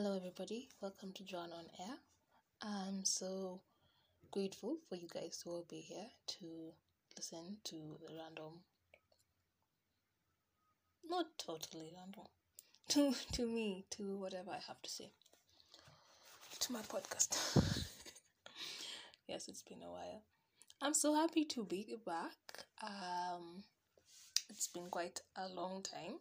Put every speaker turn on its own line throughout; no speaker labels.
Hello, everybody. Welcome to John on Air. I'm so grateful for you guys to all be here to listen to the random, not totally random, to to me, to whatever I have to say, to my podcast. yes, it's been a while. I'm so happy to be back. Um, it's been quite a long time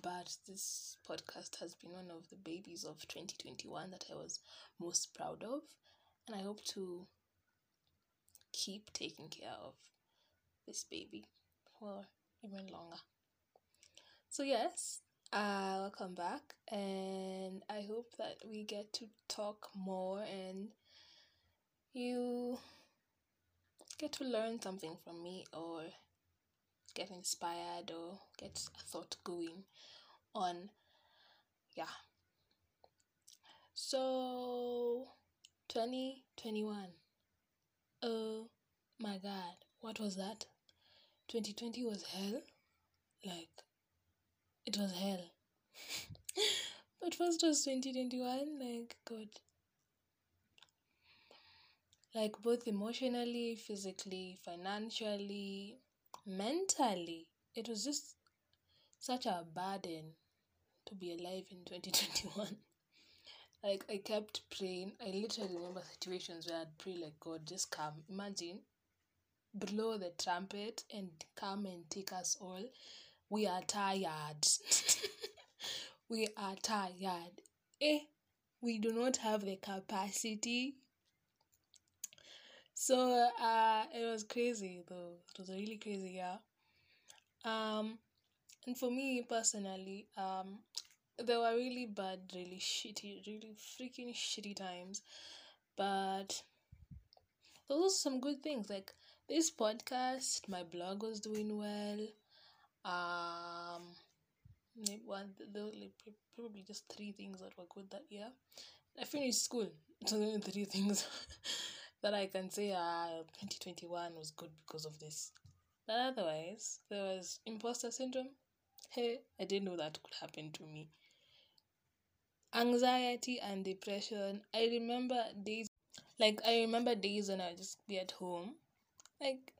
but this podcast has been one of the babies of 2021 that I was most proud of, and I hope to keep taking care of this baby for even longer. So, yes, uh, welcome back, and I hope that we get to talk more and you get to learn something from me or get inspired or get a thought going on yeah. So 2021 oh my god what was that? 2020 was hell? Like it was hell. But first was 2021 like god. Like both emotionally physically financially mentally, it was just such a burden to be alive in 2021. like, I kept praying. I literally remember situations where I'd pray, like, God, just come. Imagine, blow the trumpet and come and take us all. We are tired. we are tired. Eh, we do not have the capacity so uh, it was crazy though. It was a really crazy, yeah. Um, and for me personally, um, there were really bad, really shitty, really freaking shitty times, but there was some good things like this podcast. My blog was doing well. Um, one probably just three things that were good that year. I finished school. So only three things. that I can say uh 2021 was good because of this. But otherwise, there was imposter syndrome. Hey, I didn't know that could happen to me. Anxiety and depression. I remember days like I remember days when I would just be at home. Like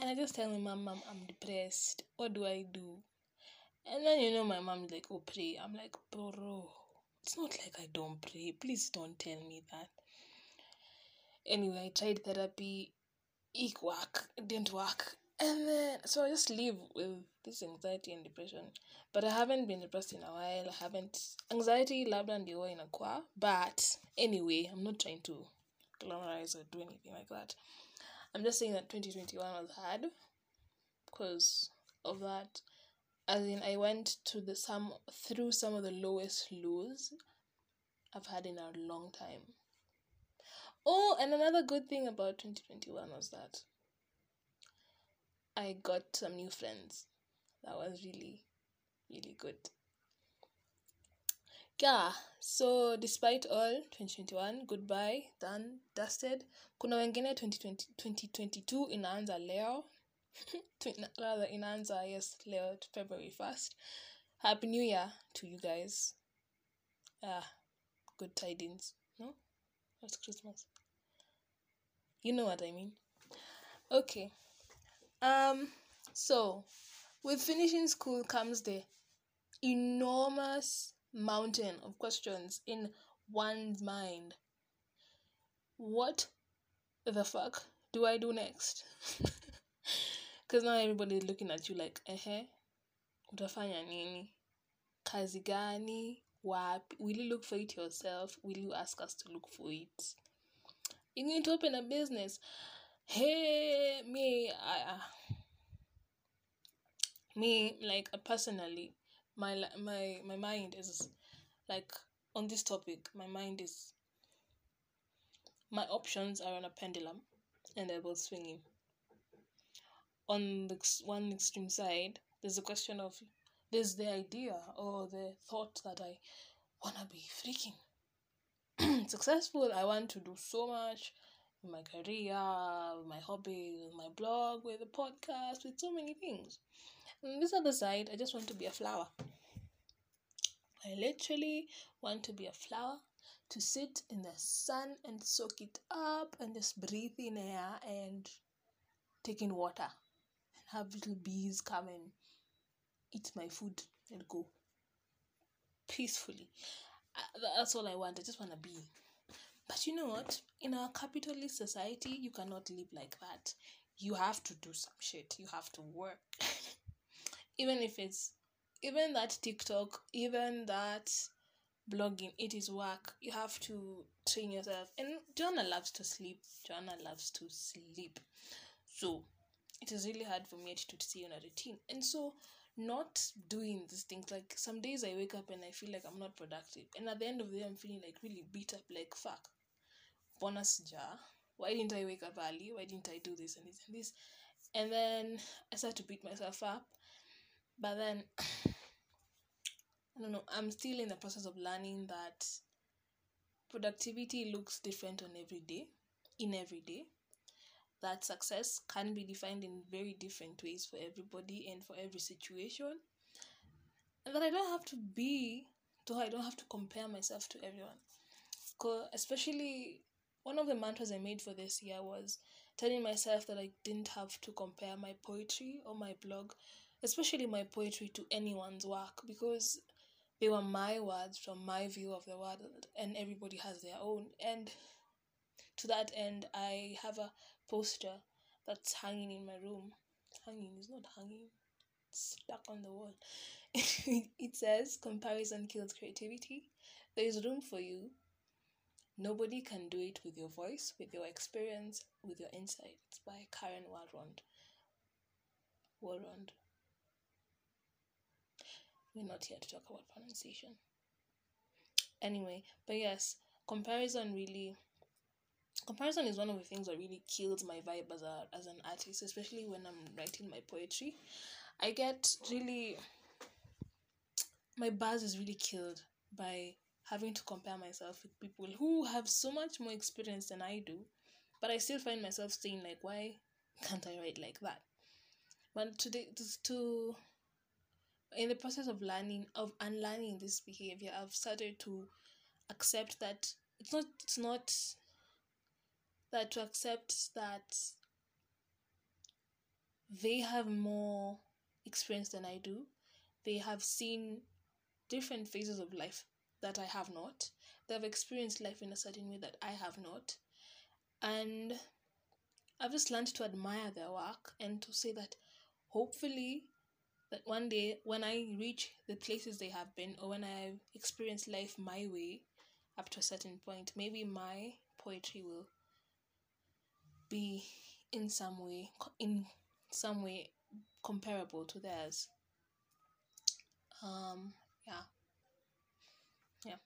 and I just tell my mom, Mom, I'm depressed. What do I do? And then you know my mom's like, Oh pray. I'm like, bro, it's not like I don't pray. Please don't tell me that anyway, I tried therapy, it work, it didn't work. And then so I just live with this anxiety and depression. But I haven't been depressed in a while. I haven't anxiety labda ndio inakuwa. But anyway, I'm not trying to glamorize or do anything like that. I'm just saying that 2021 was hard because of that. As in, I went to the some through some of the lowest lows I've had in a long time. Oh, and another good thing about 2021 was that I got some new friends. That was really, really good. Yeah, so despite all 2021, goodbye, done, dusted. Kuna wengine 2020, 2022 inaanza leo. Rather inaanza, yes, leo, February 1st. Happy New Year to you guys. Ah, good tidings, no? That's Christmas. You know what I mean? Okay. Um so with finishing school comes the enormous mountain of questions in one's mind. What the fuck do I do next? Because now everybody's looking at you like, eh, utafanya nini? Kazi gani? Wapi? Will you look for it yourself? Will you ask us to look for it? You need to open a business. Hey, me, I, uh, me, like uh, personally, my my my mind is like on this topic. My mind is my options are on a pendulum, and they're both swinging. On the one extreme side, there's a question of there's the idea or the thought that I wanna be freaking successful. I want to do so much in my career, with my hobby, with my blog, with the podcast, with so many things. And this other side, I just want to be a flower. I literally want to be a flower to sit in the sun and soak it up and just breathe in air and take in water and have little bees come and eat my food and go peacefully. Uh, that's all I want. I just want to be. But you know what? In our capitalist society, you cannot live like that. You have to do some shit. You have to work. even if it's even that TikTok, even that blogging, it is work. You have to train yourself. And Joanna loves to sleep. Joanna loves to sleep. So it is really hard for me to stay on a routine. And so not doing these things like some days I wake up and I feel like I'm not productive. And at the end of the day I'm feeling like really beat up like fuck. Bonus jar. Why didn't I wake up early? Why didn't I do this and this and this? And then I start to beat myself up. But then I don't know, I'm still in the process of learning that productivity looks different on every day, in every day. That success can be defined in very different ways for everybody and for every situation. And that I don't have to be, though I don't have to compare myself to everyone. Cause especially one of the mantras I made for this year was telling myself that I didn't have to compare my poetry or my blog, especially my poetry, to anyone's work because they were my words from my view of the world and everybody has their own and to that end i have a poster that's hanging in my room. Hanging is not hanging. It's stuck on the wall. It says comparison kills creativity. There is room for you. Nobody can do it with your voice with your experience with your insight it's by karen warrond warrond we're not here to talk about pronunciation. Anyway, but yes, comparison really comparison is one of the things that really kills my vibe as a as an artist, especially when I'm writing my poetry. I get really my buzz is really killed by having to compare myself with people who have so much more experience than I do. But I still find myself saying like why can't I write like that? But today to in the process of learning of unlearning this behavior i've started to accept that it's not it's not that to accept that they have more experience than i do. They have seen different phases of life that i have not. They have experienced life in a certain way that i have not. And i've just learned to admire their work and to say that hopefully that one day when I reach the places they have been, or when I experience life my way up to a certain point, maybe my poetry will be in some way in some way comparable to theirs. Um yeah. Yeah.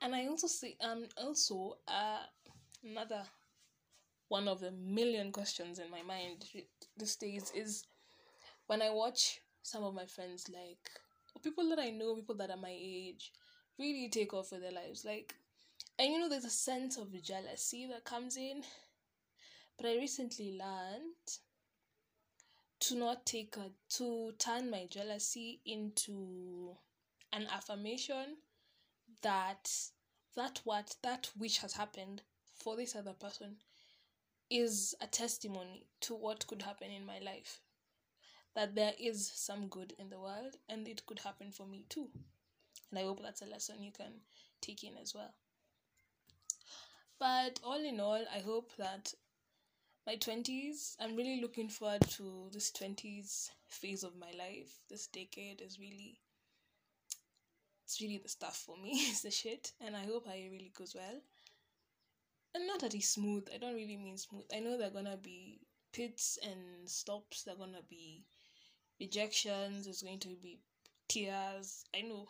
And I also see um also uh another one of the million questions in my mind these days is when I watch some of my friends, like people that I know, people that are my age, really take off with their lives, like, and you know, there's a sense of jealousy that comes in. But I recently learned to not take a to turn my jealousy into an affirmation that that what that which has happened for this other person is a testimony to what could happen in my life that there is some good in the world and it could happen for me too. And I hope that's a lesson you can take in as well. But all in all, I hope that my 20s, I'm really looking forward to this 20s phase of my life. This decade is really, it's really the stuff for me. it's the shit. And I hope I really goes well. And not that it's smooth. I don't really mean smooth. I know there are gonna be pits and stops. There are gonna be rejections, there's going to be tears. I know.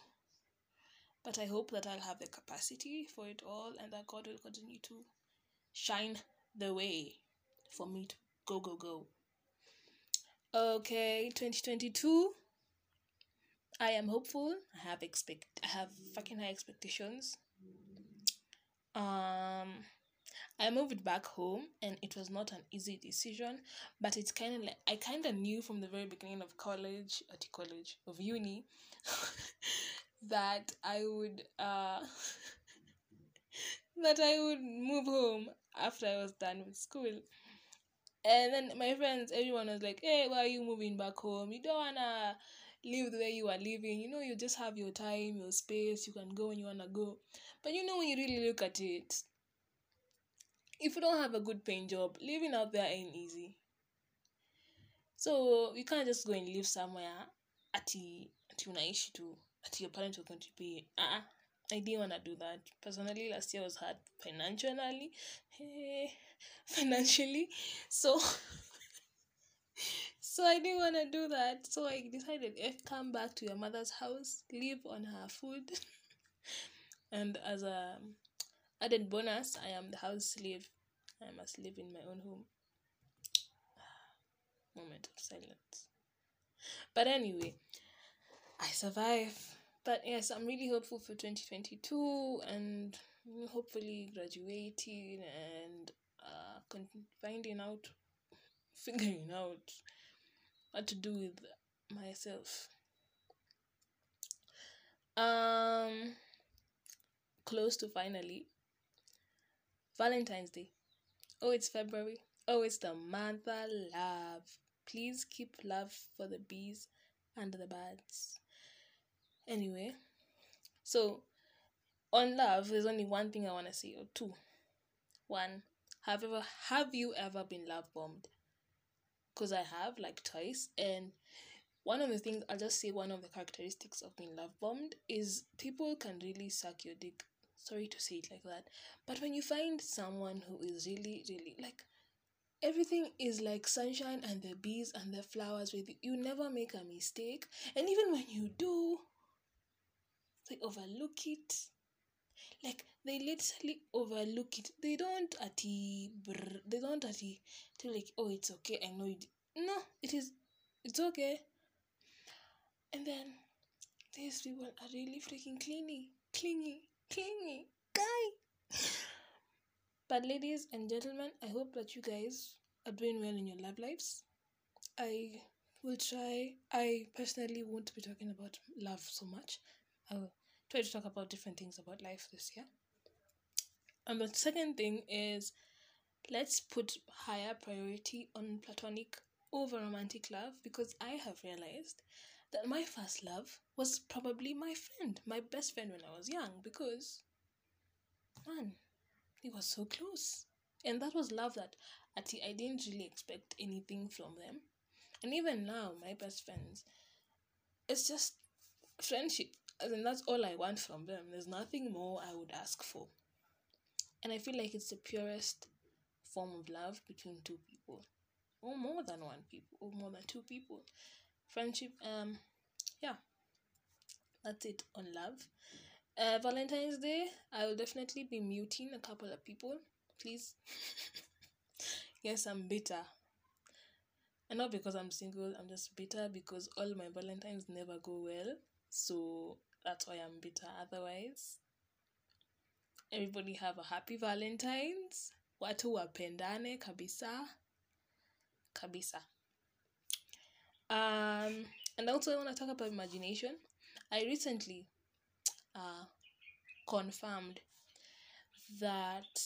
But I hope that I'll have the capacity for it all and that God will continue to shine the way for me to go, go, go. Okay, 2022. I am hopeful. I have expect I have fucking high expectations. Um I moved back home and it was not an easy decision, but it's kind of like I kind of knew from the very beginning of college, at college, of uni, that I would uh that I would move home after I was done with school. And then my friends, everyone was like, Hey, why are you moving back home? You don't wanna live the way you are living. You know, you just have your time, your space, you can go when you wanna go. But you know when you really look at it, if you don't have a good paying job, living out there ain't easy. So you can't just go and live somewhere at ati unaishi tu ati your parents to pay. Uh-uh. I didn't want to do that. Personally, last year was hard financially. Hey, financially. So so I didn't want to do that. So I decided if come back to your mother's house, live on her food. and as a added bonus, I am the house slave. I must live in my own home. Moment of silence. But anyway, I survive. But yes, I'm really hopeful for 2022 and hopefully graduating and finding out, figuring out what to do with myself. Um, close to finally Valentine's Day. Oh, it's February. Oh, it's the month of love. Please keep love for the bees and the birds. Anyway, so on love, there's only one thing I want to say, or two. One, have ever have you ever been love bombed? Because I have, like twice, and one of the things I'll just say one of the characteristics of being love bombed is people can really suck your dick. Sorry to say it like that, but when you find someone who is really, really like everything is like sunshine and the bees and the flowers with you. You never make a mistake, and even when you do, they overlook it. Like they literally overlook it. They don't ati they don't ati tell like oh it's okay I know it. No, it is it's okay. And then these people are really freaking clingy, clingy, clingy, guy. But ladies and gentlemen, I hope that you guys are doing well in your love lives. I will try. I personally won't be talking about love so much. I will try to talk about different things about life this year. And the second thing is let's put higher priority on platonic over romantic love because I have realized that my first love was probably my friend, my best friend when I was young because man, he was so close. And that was love that I didn't really expect anything from them. And even now, my best friends, it's just friendship. Mean, that's all I want from them. There's nothing more I would ask for. And I feel like it's the purest form of love between two people, or more than one people, or more than two people. Friendship, um, yeah, that's it on love. Uh, Valentine's Day, I will definitely be muting a couple of people. Please. yes, I'm bitter. And not because I'm single, I'm just bitter because all my Valentines never go well. So that's why I'm bitter. Otherwise, everybody have a happy Valentine's. Watu wapendane kabisa. Kabisa. Um, and also I want to talk about imagination. I recently uh, confirmed that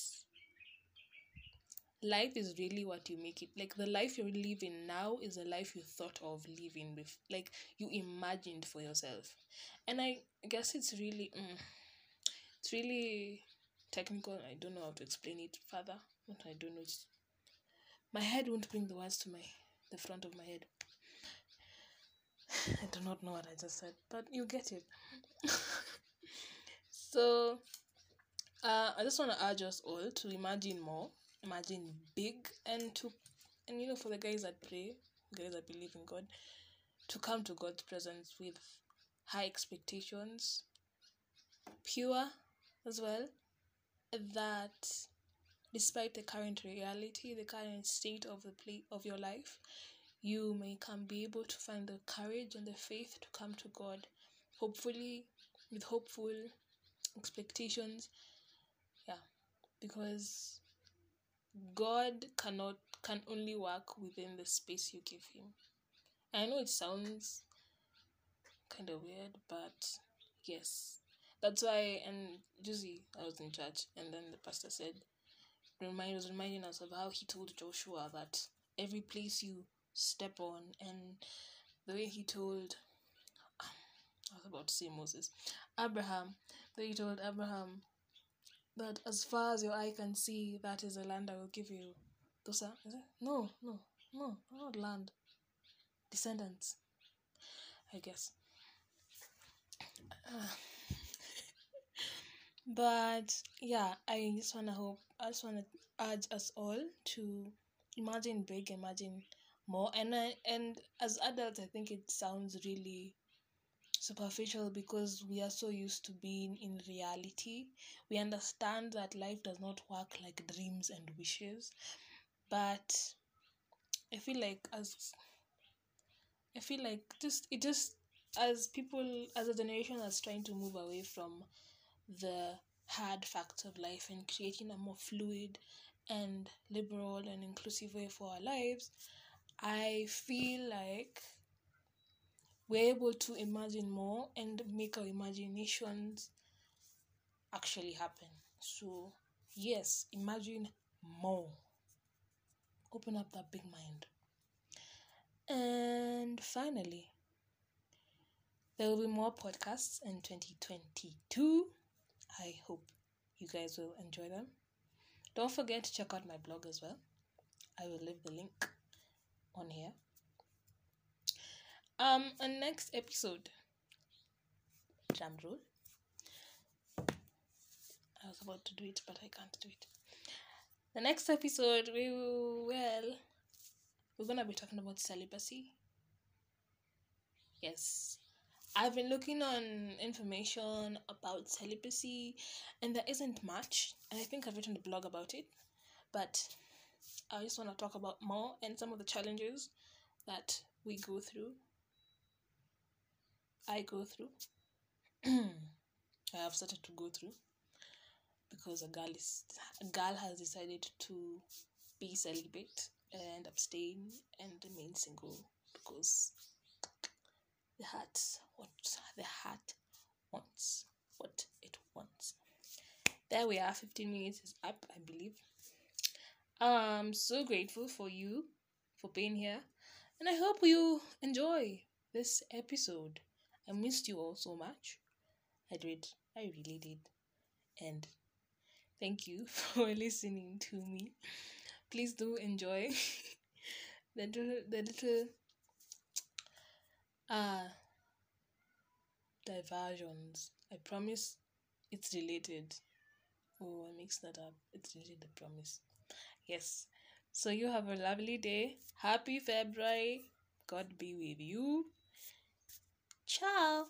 life is really what you make it like the life you're living now is a life you thought of living with like you imagined for yourself. And i guess it's really mm, it's really technical i don't know how to explain it further what i don't know it's, my head won't bring the words to my the front of my head. I do not know what i just said but you get it. So, uh, I just want to urge us all to imagine more, imagine big, and to, and you know, for the guys that pray, guys that believe in God, to come to God's presence with high expectations, pure as well, that despite the current reality, the current state of the play of your life, you may come be able to find the courage and the faith to come to God, hopefully with hopeful expectations. Yeah because god cannot can only work within the space you give him i know it sounds kind of weird but Yes. That's why, and Juicy, I was in church, and then the pastor said, remind was reminding us of how he told Joshua that every place you step on, and the way he told, um, I was about to say Moses, Abraham, the way he told Abraham that as far as your eye can see, that is the land I will give you. Those are? No, no, no, not land. Descendants, I guess. Uh, but yeah, I just wanna hope I just wanna urge us all to imagine big, imagine more, and I, and as adults, I think it sounds really superficial because we are so used to being in reality. We understand that life does not work like dreams and wishes, but I feel like as I feel like just it just as people as a generation that's trying to move away from the hard facts of life and creating a more fluid and liberal and inclusive way for our lives, I feel like we're able to imagine more and make our imaginations actually happen. So, yes, imagine more. Open up that big mind. And finally, there will be more podcasts in 2022. I hope you guys will enjoy them. Don't forget to check out my blog as well. I will leave the link on here. Um, and next episode, drum roll. I was about to do it, but I can't do it. The next episode, we will, well, we're gonna be talking about celibacy. Yes, I've been looking on information about celibacy, and there isn't much. And I think I've written a blog about it, but I just want to talk about more and some of the challenges that we go through. I go through. I have started to go through because a girl is a girl has decided to be celibate and abstain and remain single because the heart what the heart wants what it wants. There we are 15 minutes is up i believe. I'm so grateful for you for being here and i hope you enjoy this episode i missed you all so much i did i really did and thank you for listening to me please do enjoy the little, the little uh diversions. I promise it's related. Oh, I mixed that up. It's related, I promise. Yes. So you have a lovely day. Happy February. God be with you. Ciao.